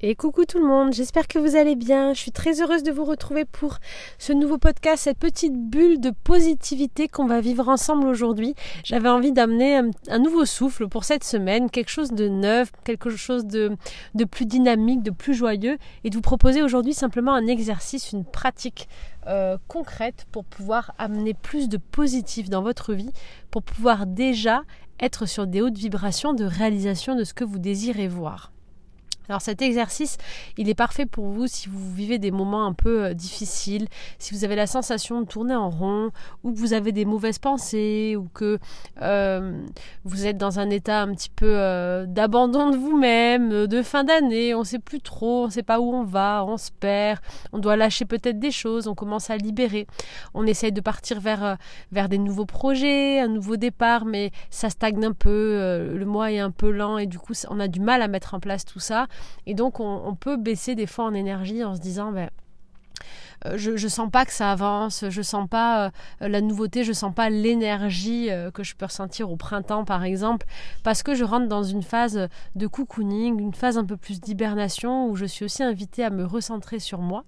Et coucou tout le monde, j'espère que vous allez bien. Je suis très heureuse de vous retrouver pour ce nouveau podcast, cette petite bulle de positivité qu'on va vivre ensemble aujourd'hui. J'avais envie d'amener un, nouveau souffle pour cette semaine, quelque chose de neuf, quelque chose de, de plus dynamique, de plus joyeux, et de vous proposer aujourd'hui simplement un exercice, une pratique euh, concrète pour pouvoir amener plus de positif dans votre vie, pour pouvoir déjà être sur des hautes vibrations de réalisation de ce que vous désirez voir. Alors cet exercice, il est parfait pour vous si vous vivez des moments un peu euh, difficiles, si vous avez la sensation de tourner en rond, ou que vous avez des mauvaises pensées, ou que euh, vous êtes dans un état un petit peu euh, d'abandon de vous-même, de fin d'année, on ne sait plus trop, on ne sait pas où on va, on se perd, on doit lâcher peut-être des choses, on commence à libérer, on essaye de partir vers, vers des nouveaux projets, un nouveau départ, mais ça stagne un peu, le mois est un peu lent et du coup on a du mal à mettre en place tout ça. Et donc on, peut baisser des fois en énergie en se disant ben, euh, je, sens pas que ça avance, je sens pas euh, la nouveauté, je sens pas l'énergie euh, que je peux ressentir au printemps par exemple, parce que je rentre dans une phase de cocooning, une phase un peu plus d'hibernation où je suis aussi invitée à me recentrer sur moi.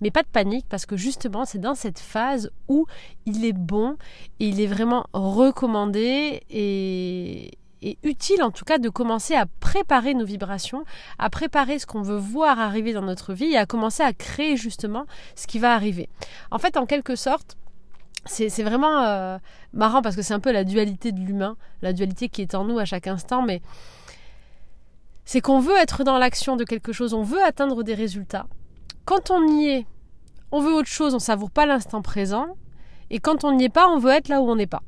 Mais pas de panique parce que justement c'est dans cette phase où il est bon et il est vraiment recommandé et, est utile en tout cas de commencer à préparer nos vibrations, à préparer ce qu'on veut voir arriver dans notre vie et à commencer à créer justement ce qui va arriver. En fait, en quelque sorte, c'est vraiment euh, marrant parce que c'est un peu la dualité de l'humain, la dualité qui est en nous à chaque instant, mais c'est qu'on veut être dans l'action de quelque chose, on veut atteindre des résultats. Quand on y est, on veut autre chose, on savoure pas l'instant présent, et quand on n'y est pas, on veut être là où on n'est pas.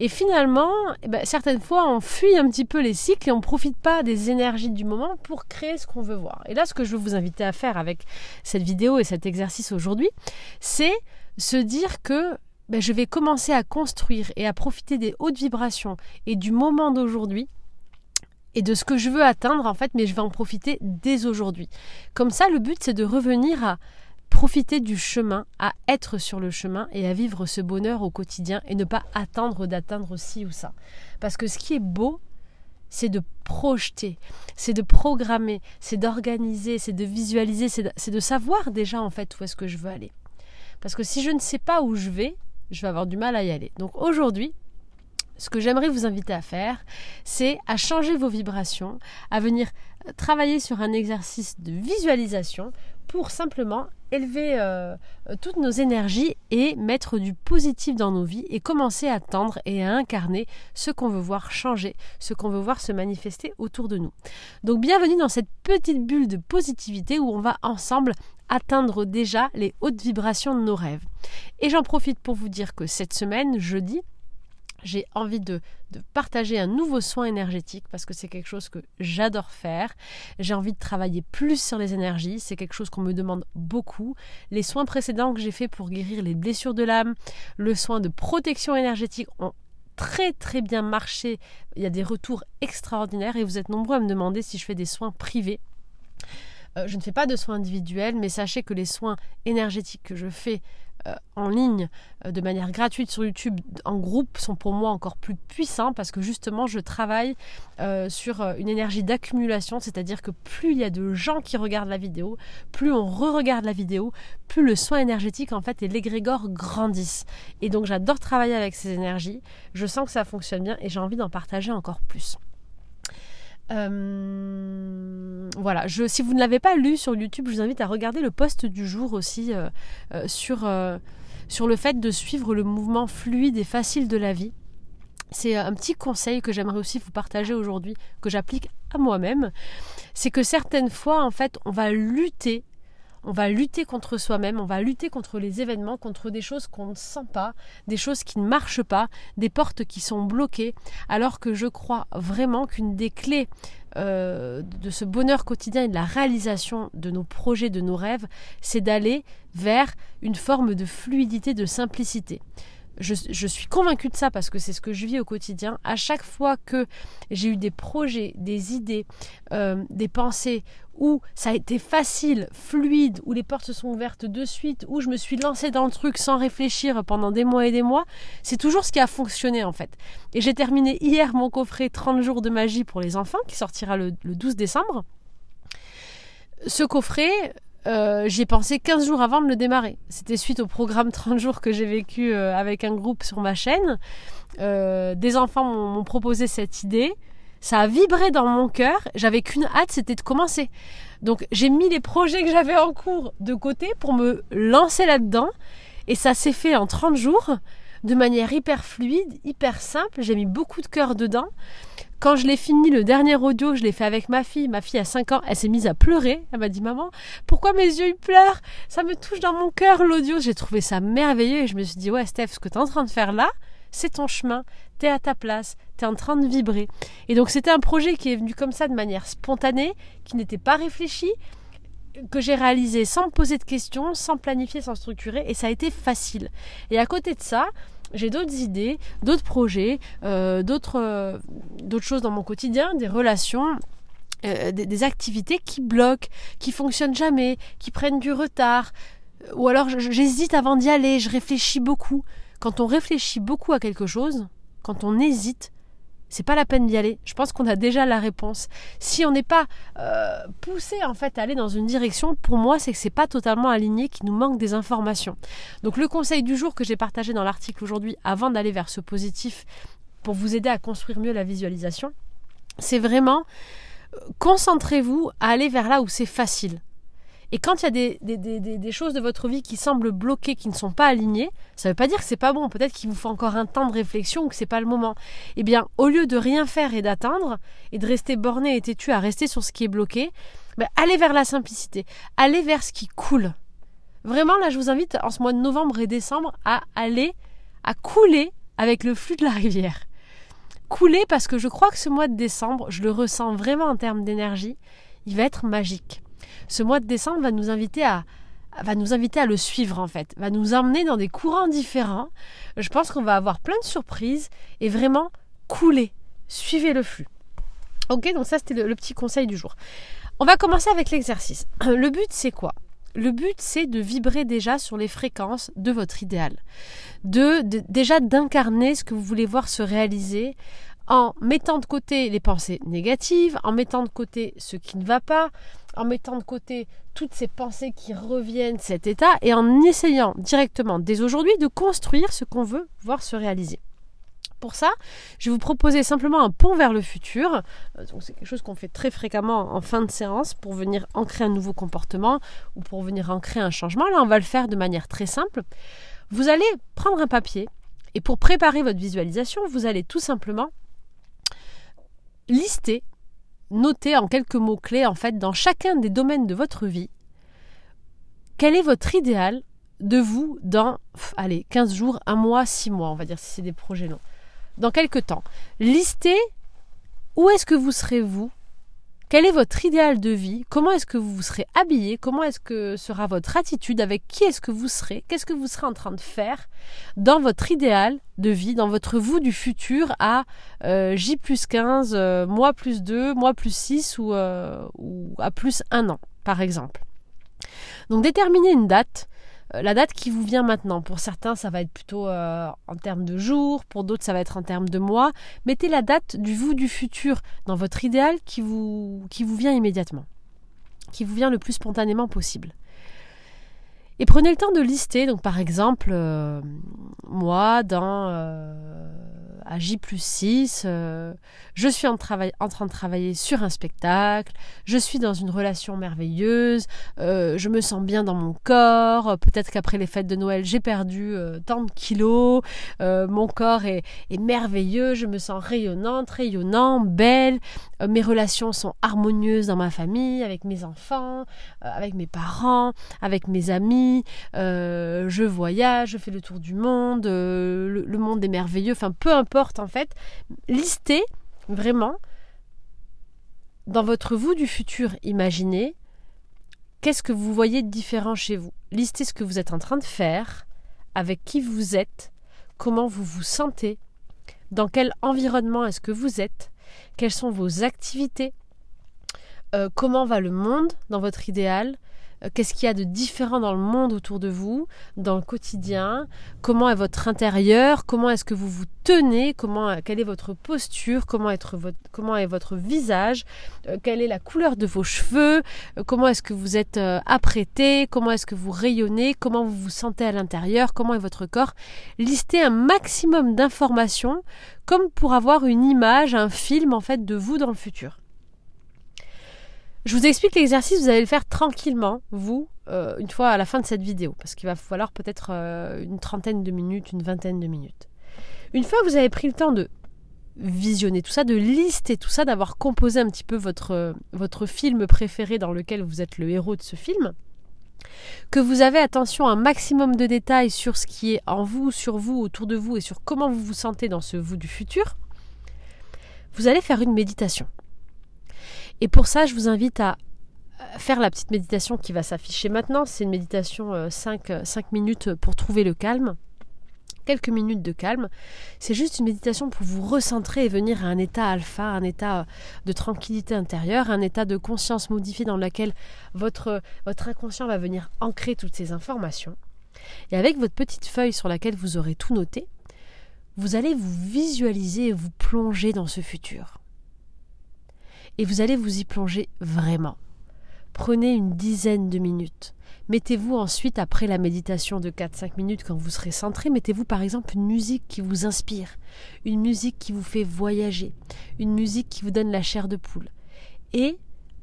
Et finalement, eh ben, certaines fois, on fuit un petit peu les cycles et on ne profite pas des énergies du moment pour créer ce qu'on veut voir. Et là, ce que je veux vous inviter à faire avec cette vidéo et cet exercice aujourd'hui, c'est se dire que ben, je vais commencer à construire et à profiter des hautes vibrations et du moment d'aujourd'hui et de ce que je veux atteindre en fait, mais je vais en profiter dès aujourd'hui. Comme ça, le but c'est de revenir à profiter du chemin, à être sur le chemin et à vivre ce bonheur au quotidien et ne pas attendre d'atteindre ci ou ça. Parce que ce qui est beau, c'est de projeter, c'est de programmer, c'est d'organiser, c'est de visualiser, c'est de, savoir déjà en fait où est-ce que je veux aller. Parce que si je ne sais pas où je vais, je vais avoir du mal à y aller. Donc aujourd'hui, ce que j'aimerais vous inviter à faire, c'est à changer vos vibrations, à venir travailler sur un exercice de visualisation pour simplement élever euh, toutes nos énergies et mettre du positif dans nos vies et commencer à tendre et à incarner ce qu'on veut voir changer, ce qu'on veut voir se manifester autour de nous. Donc bienvenue dans cette petite bulle de positivité où on va ensemble atteindre déjà les hautes vibrations de nos rêves. Et j'en profite pour vous dire que cette semaine, jeudi, j'ai envie de, partager un nouveau soin énergétique parce que c'est quelque chose que j'adore faire. J'ai envie de travailler plus sur les énergies, c'est quelque chose qu'on me demande beaucoup. Les soins précédents que j'ai faits pour guérir les blessures de l'âme, le soin de protection énergétique ont très très bien marché. Il y a des retours extraordinaires et vous êtes nombreux à me demander si je fais des soins privés. Euh, je ne fais pas de soins individuels, mais sachez que les soins énergétiques que je fais en ligne euh, de manière gratuite sur YouTube en groupe sont pour moi encore plus puissants parce que justement je travaille euh, sur une énergie d'accumulation, c'est-à-dire que plus il y a de gens qui regardent la vidéo, plus on re-regarde la vidéo, plus le soin énergétique en fait et l'égrégore grandissent. Et donc j'adore travailler avec ces énergies, je sens que ça fonctionne bien et j'ai envie d'en partager encore plus. Euh, voilà, si vous ne l'avez pas lu sur YouTube, je vous invite à regarder le post du jour aussi euh, euh, sur, sur le fait de suivre le mouvement fluide et facile de la vie. C'est un petit conseil que j'aimerais aussi vous partager aujourd'hui, que j'applique à moi-même. C'est que certaines fois, en fait, on va lutter on va lutter contre soi-même, on va lutter contre les événements, contre des choses qu'on ne sent pas, des choses qui ne marchent pas, des portes qui sont bloquées, alors que je crois vraiment qu'une des clés euh, de ce bonheur quotidien et de la réalisation de nos projets, de nos rêves, c'est d'aller vers une forme de fluidité, de simplicité. Je, suis convaincue de ça parce que c'est ce que je vis au quotidien. À chaque fois que j'ai eu des projets, des idées, euh, des pensées où ça a été facile, fluide, où les portes se sont ouvertes de suite, où je me suis lancée dans le truc sans réfléchir pendant des mois et des mois, c'est toujours ce qui a fonctionné en fait. Et j'ai terminé hier mon coffret 30 jours de magie pour les enfants qui sortira le, 12 décembre. Ce coffret, euh, j'y ai pensé 15 jours avant de le démarrer. C'était suite au programme 30 jours que j'ai vécu euh, avec un groupe sur ma chaîne. Euh, des enfants m'ont proposé cette idée. Ça a vibré dans mon cœur. J'avais qu'une hâte, c'était de commencer. Donc j'ai mis les projets que j'avais en cours de côté pour me lancer là-dedans. Et ça s'est fait en 30 jours de manière hyper fluide, hyper simple. J'ai mis beaucoup de cœur dedans. Quand je l'ai fini, le dernier audio, je l'ai fait avec ma fille. Ma fille a 5 ans, elle s'est mise à pleurer. Elle m'a dit Maman, pourquoi mes yeux ils pleurent? Ça me touche dans mon cœur l'audio. J'ai trouvé ça merveilleux et je me suis dit Ouais, Steph, ce que tu es en train de faire là, c'est ton chemin. Tu es à ta place. Tu es en train de vibrer. Et donc, c'était un projet qui est venu comme ça de manière spontanée, qui n'était pas réfléchi, que j'ai réalisé sans me poser de questions, sans planifier, sans structurer, et ça a été facile. Et à côté de ça, j'ai d'autres idées, d'autres projets, euh, euh, d'autres choses dans mon quotidien, des relations. Euh, des, activités qui bloquent, qui fonctionnent jamais, qui prennent du retard, ou alors j'hésite avant d'y aller, je réfléchis beaucoup. Quand on réfléchit beaucoup à quelque chose, quand on hésite, c'est pas la peine d'y aller. Je pense qu'on a déjà la réponse. Si on n'est pas euh, poussé en fait à aller dans une direction, pour moi, c'est que c'est pas totalement aligné, qu'il nous manque des informations. Donc le conseil du jour que j'ai partagé dans l'article aujourd'hui, avant d'aller vers ce positif, pour vous aider à construire mieux la visualisation, c'est vraiment euh, concentrez-vous à aller vers là où c'est facile. Et quand il y a des, des, choses de votre vie qui semblent bloquées, qui ne sont pas alignées, ça ne veut pas dire que c'est pas bon. Peut-être qu'il vous faut encore un temps de réflexion ou que c'est pas le moment. Eh bien, au lieu de rien faire et d'attendre, et de rester borné et têtu à rester sur ce qui est bloqué, ben, allez vers la simplicité. Allez vers ce qui coule. Vraiment, là, je vous invite en ce mois de novembre et décembre à aller, à couler avec le flux de la rivière. Couler parce que je crois que ce mois de décembre, je le ressens vraiment en termes d'énergie, il va être magique ce mois de décembre va nous inviter à va nous inviter à le suivre en fait, va nous emmener dans des courants différents. Je pense qu'on va avoir plein de surprises et vraiment couler, suivez le flux. Ok, donc ça c'était le, petit conseil du jour. On va commencer avec l'exercice. Le but c'est quoi? Le but, c'est de vibrer déjà sur les fréquences de votre idéal. de, déjà d'incarner ce que vous voulez voir se réaliser en mettant de côté les pensées négatives, en mettant de côté ce qui ne va pas, en mettant de côté toutes ces pensées qui reviennent, cet état, et en essayant directement, dès aujourd'hui, de construire ce qu'on veut voir se réaliser. Pour ça, je vais vous proposer simplement un pont vers le futur. Euh, c'est quelque chose qu'on fait très fréquemment en fin de séance pour venir ancrer un nouveau comportement ou pour venir ancrer un changement. Là, on va le faire de manière très simple. Vous allez prendre un papier et pour préparer votre visualisation, vous allez tout simplement lister notez en quelques mots-clés, en fait, dans chacun des domaines de votre vie, quel est votre idéal de vous dans, allez, 15 jours, un mois, 6 mois, on va dire si c'est des projets longs. Dans quelques temps. Listez où est-ce que vous serez vous quel est votre idéal de vie? Comment est-ce que vous vous serez habillé? Comment est-ce que sera votre attitude? Avec qui est-ce que vous serez? Qu'est-ce que vous serez en train de faire dans votre idéal de vie, dans votre vous du futur à euh, J plus 15, euh, mois plus 2, mois plus 6 ou, euh, ou à plus 1 an, par exemple? Donc déterminez une date la date qui vous vient maintenant. Pour certains, ça va être plutôt euh, en termes de jours, pour d'autres, ça va être en termes de mois. Mettez la date du vous du futur dans votre idéal qui vous, qui vous vient immédiatement, qui vous vient le plus spontanément possible. Et prenez le temps de lister, donc par exemple, euh, moi, dans J plus 6, euh, je suis en, train de travailler sur un spectacle, je suis dans une relation merveilleuse, euh, je me sens bien dans mon corps, peut-être qu'après les fêtes de Noël j'ai perdu euh, tant de kilos, mon corps est, est, merveilleux, je me sens rayonnante, rayonnant, belle, mes relations sont harmonieuses dans ma famille, avec mes enfants, avec mes parents, avec mes amis, je voyage, je fais le tour du monde, le, le monde est merveilleux, enfin peu importe en fait, listez vraiment dans votre vous du futur imaginé qu'est-ce que vous voyez de différent chez vous. Listez ce que vous êtes en train de faire, avec qui vous êtes, comment vous vous sentez, dans quel environnement est-ce que vous êtes, quelles sont vos activités, euh, comment va le monde dans votre idéal, qu'est-ce qu'il y a de différent dans le monde autour de vous, dans le quotidien, comment est votre intérieur, comment est-ce que vous vous tenez, comment, quelle est votre posture, comment, votre, comment est votre visage, euh, quelle est la couleur de vos cheveux, euh, comment est-ce que vous êtes apprêté, comment est-ce que vous rayonnez, comment vous vous sentez à l'intérieur, comment est votre corps? Listez un maximum d'informations comme pour avoir une image, un film en fait de vous dans le futur. Je vous explique l'exercice, vous allez le faire tranquillement, vous, euh, une fois à la fin de cette vidéo, parce qu'il va falloir peut-être euh, une trentaine de minutes, une vingtaine de minutes. Une fois que vous avez pris le temps de visionner tout ça, de lister tout ça, d'avoir composé un petit peu votre, votre film préféré dans lequel vous êtes le héros de ce film, que vous avez attention à un maximum de détails sur ce qui est en vous, sur vous, autour de vous et sur comment vous vous sentez dans ce vous du futur, vous allez faire une méditation. Et pour ça, je vous invite à faire la petite méditation qui va s'afficher maintenant. C'est une méditation 5, euh, 5 euh, minutes pour trouver le calme. Quelques minutes de calme. C'est juste une méditation pour vous recentrer et venir à un état alpha, un état de tranquillité intérieure, un état de conscience modifié dans lequel votre, votre inconscient va venir ancrer toutes ces informations. Et avec votre petite feuille sur laquelle vous aurez tout noté, vous allez vous visualiser et vous plonger dans ce futur et vous allez vous y plonger vraiment. Prenez une dizaine de minutes. Mettez-vous ensuite, après la méditation de 4-5 minutes, quand vous serez centré, mettez-vous par exemple une musique qui vous inspire, une musique qui vous fait voyager, une musique qui vous donne la chair de poule. Et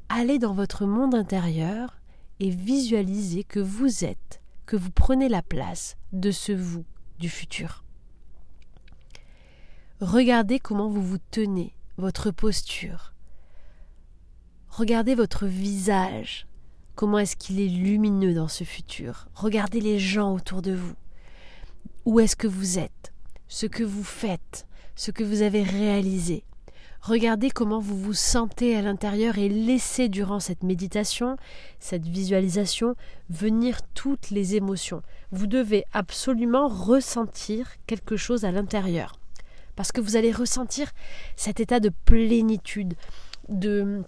allez dans votre monde intérieur et visualisez que vous êtes, que vous prenez la place de ce vous du futur. Regardez comment vous vous tenez, votre posture, Regardez votre visage. Comment est-ce qu'il est lumineux dans ce futur? Regardez les gens autour de vous. Où est-ce que vous êtes? Ce que vous faites? Ce que vous avez réalisé? Regardez comment vous vous sentez à l'intérieur et laissez durant cette méditation, cette visualisation, venir toutes les émotions. Vous devez absolument ressentir quelque chose à l'intérieur. Parce que vous allez ressentir cet état de plénitude, de,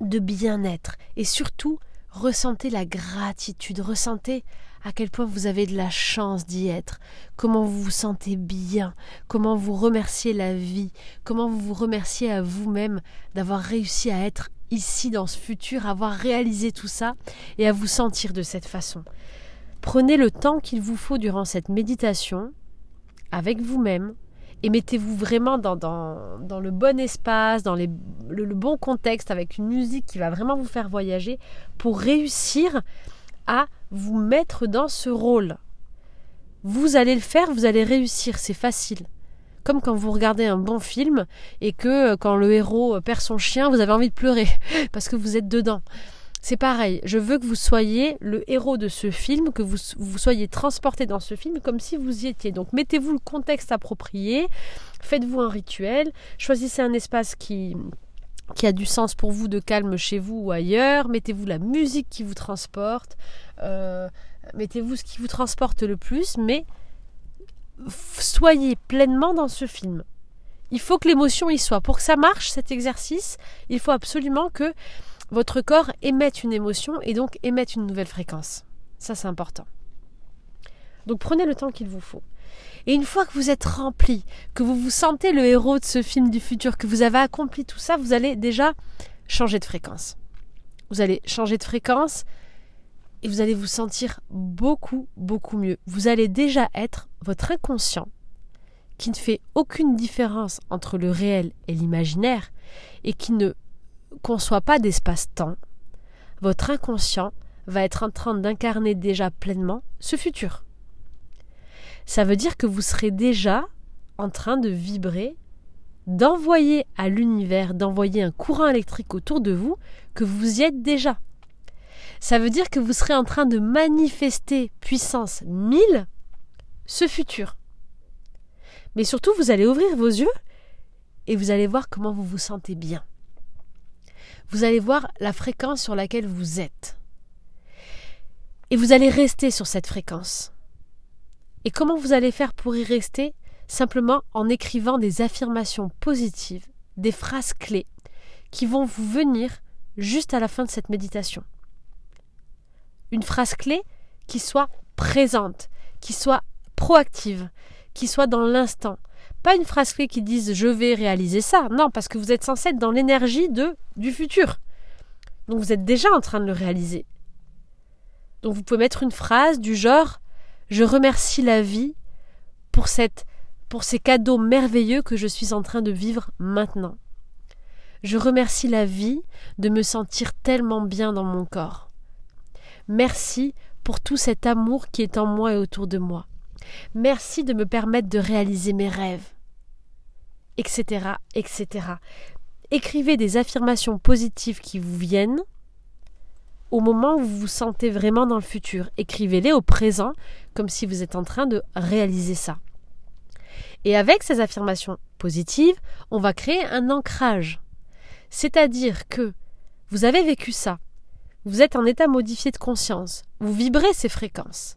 de bien-être et surtout ressentez la gratitude, ressentez à quel point vous avez de la chance d'y être, comment vous vous sentez bien, comment vous remerciez la vie, comment vous vous remerciez à vous-même d'avoir réussi à être ici dans ce futur, avoir réalisé tout ça et à vous sentir de cette façon. Prenez le temps qu'il vous faut durant cette méditation avec vous-même, et mettez-vous vraiment dans, le bon espace, dans le, bon contexte, avec une musique qui va vraiment vous faire voyager pour réussir à vous mettre dans ce rôle. Vous allez le faire, vous allez réussir, c'est facile. Comme quand vous regardez un bon film et que euh, quand le héros perd son chien, vous avez envie de pleurer parce que vous êtes dedans. C'est pareil, je veux que vous soyez le héros de ce film, que vous, vous soyez transporté dans ce film comme si vous y étiez. Donc mettez-vous le contexte approprié, faites-vous un rituel, choisissez un espace qui, qui a du sens pour vous de calme chez vous ou ailleurs, mettez-vous la musique qui vous transporte, euh, mettez-vous ce qui vous transporte le plus, mais soyez pleinement dans ce film. Il faut que l'émotion y soit. Pour que ça marche, cet exercice, il faut absolument que votre corps émette une émotion et donc émette une nouvelle fréquence. Ça, c'est important. Donc prenez le temps qu'il vous faut. Et une fois que vous êtes rempli, que vous vous sentez le héros de ce film du futur, que vous avez accompli tout ça, vous allez déjà changer de fréquence. Vous allez changer de fréquence et vous allez vous sentir beaucoup, beaucoup mieux. Vous allez déjà être votre inconscient qui ne fait aucune différence entre le réel et l'imaginaire et qui ne conçoit pas d'espace-temps, votre inconscient va être en train d'incarner déjà pleinement ce futur. Ça veut dire que vous serez déjà en train de vibrer, d'envoyer à l'univers, d'envoyer un courant électrique autour de vous, que vous y êtes déjà. Ça veut dire que vous serez en train de manifester puissance 1000 ce futur. Mais surtout, vous allez ouvrir vos yeux et vous allez voir comment vous vous sentez bien vous allez voir la fréquence sur laquelle vous êtes. Et vous allez rester sur cette fréquence. Et comment vous allez faire pour y rester? Simplement en écrivant des affirmations positives, des phrases clés qui vont vous venir juste à la fin de cette méditation. Une phrase clé qui soit présente, qui soit proactive, qui soit dans l'instant. Pas une phrase clé qui dise je vais réaliser ça. Non, parce que vous êtes censé être dans l'énergie de du futur. Donc vous êtes déjà en train de le réaliser. Donc vous pouvez mettre une phrase du genre je remercie la vie pour cette pour ces cadeaux merveilleux que je suis en train de vivre maintenant. Je remercie la vie de me sentir tellement bien dans mon corps. Merci pour tout cet amour qui est en moi et autour de moi. Merci de me permettre de réaliser mes rêves. Etc. etc. Écrivez des affirmations positives qui vous viennent au moment où vous vous sentez vraiment dans le futur. Écrivez-les au présent, comme si vous êtes en train de réaliser ça. Et avec ces affirmations positives, on va créer un ancrage. C'est-à-dire que vous avez vécu ça, vous êtes en état modifié de conscience, vous vibrez ces fréquences.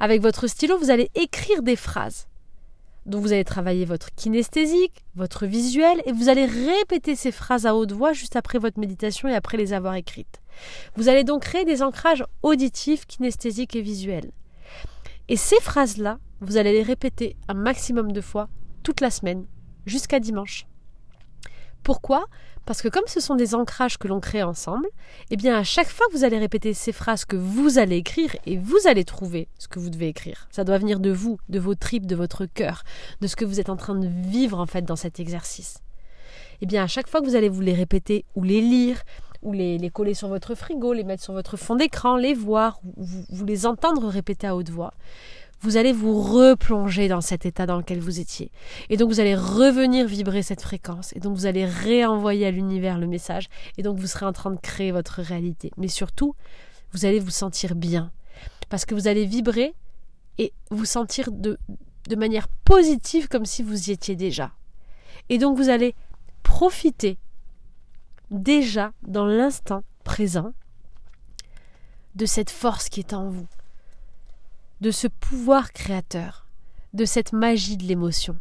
Avec votre stylo, vous allez écrire des phrases. Donc vous allez travailler votre kinesthésique, votre visuel, et vous allez répéter ces phrases à haute voix juste après votre méditation et après les avoir écrites. Vous allez donc créer des ancrages auditifs, kinesthésiques et visuels. Et ces phrases-là, vous allez les répéter un maximum de fois toute la semaine, jusqu'à dimanche. Pourquoi? Parce que comme ce sont des ancrages que l'on crée ensemble, eh bien à chaque fois que vous allez répéter ces phrases que vous allez écrire et vous allez trouver ce que vous devez écrire. Ça doit venir de vous, de vos tripes, de votre cœur, de ce que vous êtes en train de vivre en fait dans cet exercice. Eh bien à chaque fois que vous allez vous les répéter ou les lire, ou les, coller sur votre frigo, les mettre sur votre fond d'écran, les voir, vous, vous les entendre répéter à haute voix, vous allez vous replonger dans cet état dans lequel vous étiez. Et donc vous allez revenir vibrer cette fréquence. Et donc vous allez réenvoyer à l'univers le message. Et donc vous serez en train de créer votre réalité. Mais surtout, vous allez vous sentir bien. Parce que vous allez vibrer et vous sentir de, de manière positive comme si vous y étiez déjà. Et donc vous allez profiter déjà dans l'instant présent de cette force qui est en vous de ce pouvoir créateur, de cette magie de l'émotion.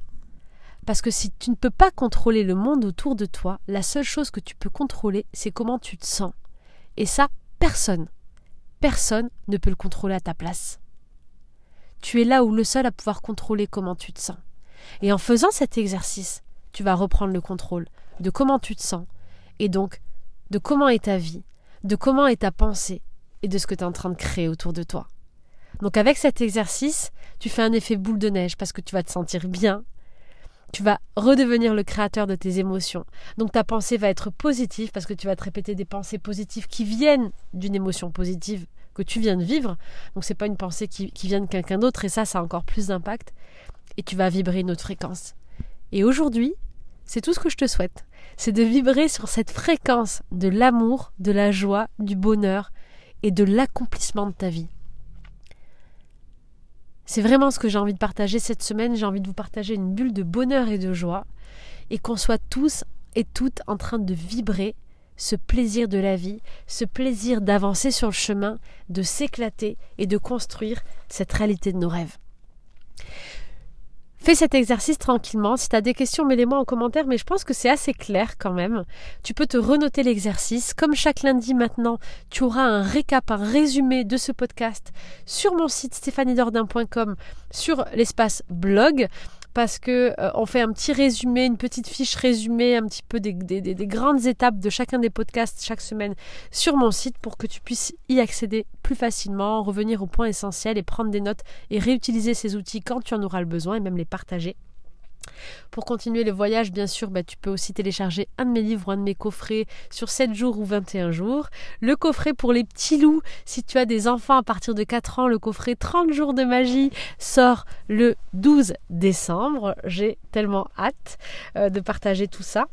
Parce que si tu ne peux pas contrôler le monde autour de toi, la seule chose que tu peux contrôler, c'est comment tu te sens. Et ça, personne, personne ne peut le contrôler à ta place. Tu es là où le seul à pouvoir contrôler comment tu te sens. Et en faisant cet exercice, tu vas reprendre le contrôle de comment tu te sens, et donc de comment est ta vie, de comment est ta pensée, et de ce que tu es en train de créer autour de toi. Donc avec cet exercice, tu fais un effet boule de neige parce que tu vas te sentir bien. Tu vas redevenir le créateur de tes émotions. Donc ta pensée va être positive parce que tu vas te répéter des pensées positives qui viennent d'une émotion positive que tu viens de vivre. Donc c'est pas une pensée qui, qui vient de quelqu'un d'autre et ça, ça a encore plus d'impact. Et tu vas vibrer une autre fréquence. Et aujourd'hui, c'est tout ce que je te souhaite. C'est de vibrer sur cette fréquence de l'amour, de la joie, du bonheur et de l'accomplissement de ta vie. C'est vraiment ce que j'ai envie de partager cette semaine. J'ai envie de vous partager une bulle de bonheur et de joie et qu'on soit tous et toutes en train de vibrer ce plaisir de la vie, ce plaisir d'avancer sur le chemin, de s'éclater et de construire cette réalité de nos rêves. Fais cet exercice tranquillement. Si tu as des questions, mets-les-moi en commentaire, mais je pense que c'est assez clair quand même. Tu peux te renoter l'exercice. Comme chaque lundi maintenant, tu auras un récap, un résumé de ce podcast sur mon site stéphaniedordin.com sur l'espace blog parce que euh, on fait un petit résumé, une petite fiche résumée, un petit peu des, des, grandes étapes de chacun des podcasts chaque semaine sur mon site pour que tu puisses y accéder plus facilement, revenir au point essentiel et prendre des notes et réutiliser ces outils quand tu en auras le besoin et même les partager. Pour continuer le voyage, bien sûr, bah, tu peux aussi télécharger un de mes livres un de mes coffrets sur 7 jours ou 21 jours. Le coffret pour les petits loups, si tu as des enfants à partir de 4 ans, le coffret 30 jours de magie sort le 12 décembre. J'ai tellement hâte euh, de partager tout ça.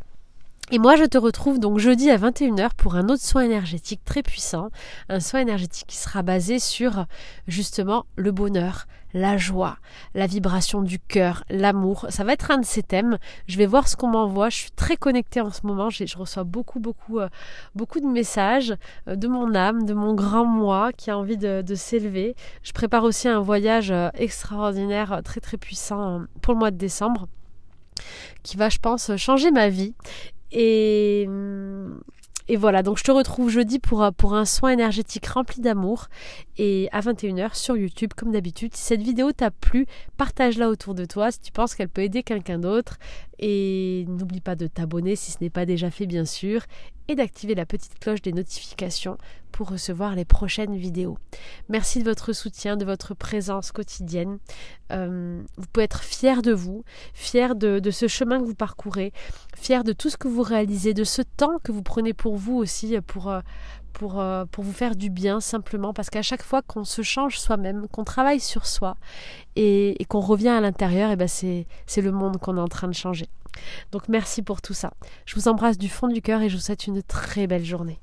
Et moi, je te retrouve donc jeudi à 21h pour un autre soin énergétique très puissant, un soin énergétique qui sera basé sur justement le bonheur, la joie, la vibration du cœur, l'amour. Ça va être un de ces thèmes. Je vais voir ce qu'on m'envoie. Je suis très connectée en ce moment. Je reçois beaucoup, beaucoup, euh, beaucoup de messages euh, de mon âme, de mon grand moi qui a envie de, s'élever. Je prépare aussi un voyage euh, extraordinaire, très, très puissant pour le mois de décembre qui va, je pense, changer ma vie. Et, voilà, donc je te retrouve jeudi pour, pour un soin énergétique rempli d'amour et à 21h sur YouTube comme d'habitude. Si cette vidéo t'a plu, partage-la autour de toi si tu penses qu'elle peut aider quelqu'un d'autre. Et n'oublie pas de t'abonner si ce n'est pas déjà fait bien sûr d'activer la petite cloche des notifications pour recevoir les prochaines vidéos. Merci de votre soutien, de votre présence quotidienne. Euh, vous pouvez être fier de vous, fier de, ce chemin que vous parcourez, fier de tout ce que vous réalisez, de ce temps que vous prenez pour vous aussi, pour, euh, pour, euh, pour vous faire du bien simplement, parce qu'à chaque fois qu'on se change soi-même, qu'on travaille sur soi et, qu'on revient à l'intérieur, eh ben c'est le monde qu'on est en train de changer. Donc merci pour tout ça. Je vous embrasse du fond du cœur et je vous souhaite une très belle journée.